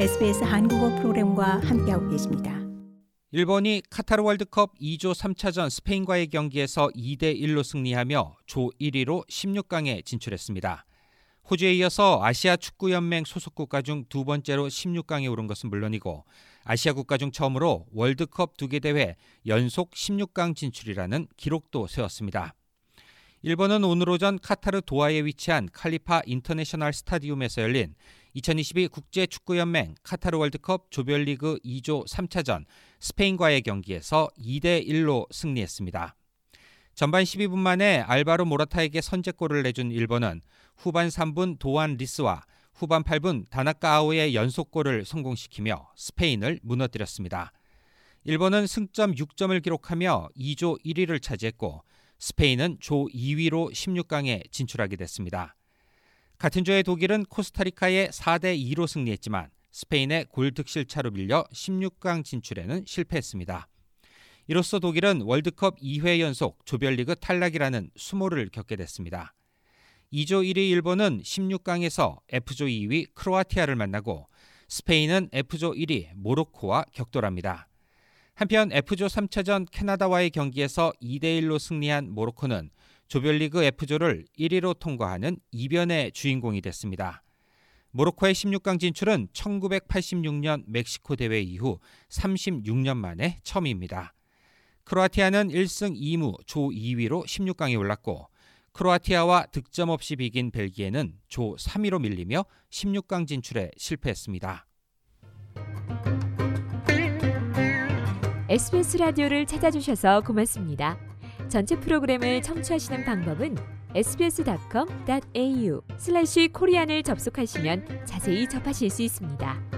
SBS 한국어 프로그램과 함께하고 계십니다. 일본이 카타르 월드컵 E조 3차전 스페인과의 경기에서 2대 1로 승리하며 조 1위로 16강에 진출했습니다. 호주에 이어서 아시아 축구 연맹 소속 국가 중 두 번째로 16강에 오른 것은 물론이고 아시아 국가 중 처음으로 월드컵 두 개 대회 연속 16강 진출이라는 기록도 세웠습니다. 일본은 오늘 오전 카타르 도하에 위치한 칼리파 인터내셔널 스타디움에서 열린 2022 국제축구연맹 카타르 월드컵 조별리그 2조 3차전 스페인과의 경기에서 2대 1로 승리했습니다. 전반 12분 만에 알바로 모라타에게 선제골을 내준 일본은 후반 3분 도안 리스와 후반 8분 다나카 아오의 연속골을 성공시키며 스페인을 무너뜨렸습니다. 일본은 승점 6점을 기록하며 2조 1위를 차지했고 스페인은 조 2위로 16강에 진출하게 됐습니다. 같은 조의 독일은 코스타리카에 4대 2로 승리했지만 스페인의 골 득실 차로 밀려 16강 진출에는 실패했습니다. 이로써 독일은 월드컵 2회 연속 조별리그 탈락이라는 수모를 겪게 됐습니다. 2조 1위 일본은 16강에서 F조 2위 크로아티아를 만나고 스페인은 F조 1위 모로코와 격돌합니다. 한편 F조 3차전 캐나다와의 경기에서 2대 1로 승리한 모로코는 조별리그 F조를 1위로 통과하는 이변의 주인공이 됐습니다. 모로코의 16강 진출은 1986년 멕시코 대회 이후 36년 만에 처음입니다. 크로아티아는 1승 2무 조 2위로 16강에 올랐고 크로아티아와 득점 없이 비긴 벨기에는 조 3위로 밀리며 16강 진출에 실패했습니다. SBS 라디오를 찾아주셔서 고맙습니다. 전체 프로그램을 청취하시는 방법은 sbs.com.au 슬래시 코리안을 접속하시면 자세히 접하실 수 있습니다.